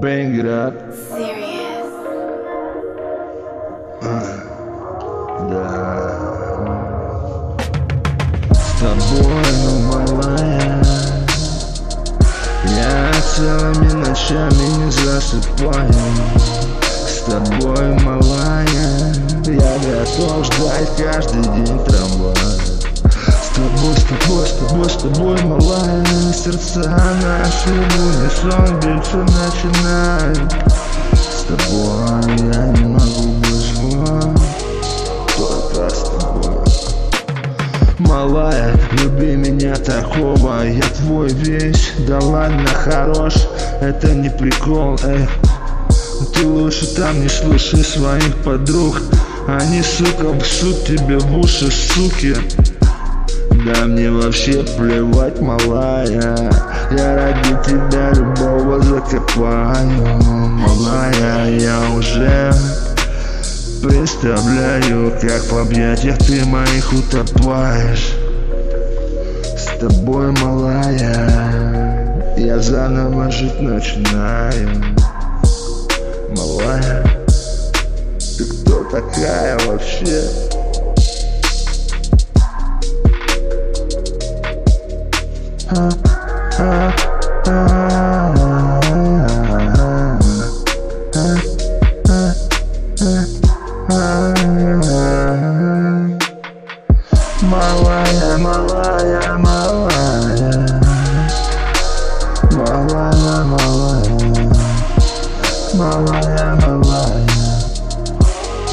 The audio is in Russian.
Бенград Serious. Да. С тобой, ну малая Я целыми ночами не засыпаю. С тобой, малая Я готов ждать каждый день трамвая. С тобой, с тобой, с тобой, с тобой, малая Сердца наши в унисон биться начинают С тобой я не могу быть злой Только с тобой. Малая, люби меня такого Я твой весь, да ладно, хорош Это не прикол, эй Ты лучше там не слушай своих подруг. Они, сука, псут тебе в уши, суки да мне вообще плевать, малая. Я ради тебя любого закопаю Малая, я уже Представляю, как в объятиях ты моих утопаешь. С тобой, малая Я заново жить начинаю. Малая Ты кто такая вообще? Mariah, Mariah, liar, Mariah, Mariah. Mariah, liar.